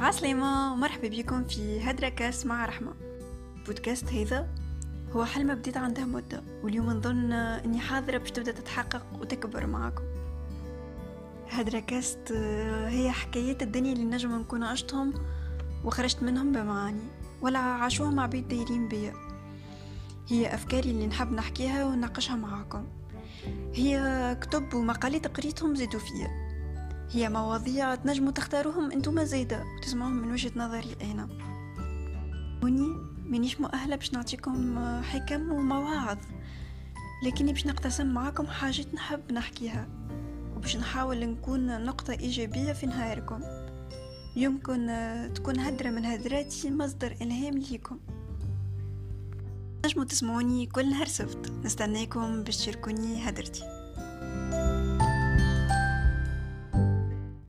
عسلامة مرحبا بكم في هدرة كاس مع رحمة. بودكاست هذا هو حلم بديت عندها مدة واليوم نظن إني حاضرة باش تبدأ تتحقق وتكبر معاكم. هدرة كاست هي حكايات الدنيا اللي نجم نكون عشتهم وخرجت منهم بمعاني ولا عاشوها مع بيت دايرين بيا. هي أفكاري اللي نحب نحكيها ونناقشها معاكم. هي كتب ومقالات قريتهم زيدوا فيا. هي مواضيع تنجموا تختاروهم أنتم زايدة وتسمعوهم من وجهة نظري أنا. وني مانيش مؤهلة باش نعطيكم حكم ومواعظ لكني باش نقتسم معاكم حاجات نحب نحكيها وباش نحاول نكون نقطة إيجابية في نهاركم يمكن تكون هدرة من هدراتي مصدر إلهام ليكم. نجموا تسمعوني كل نهار سبت نستناكم باش تشاركوني هدرتي.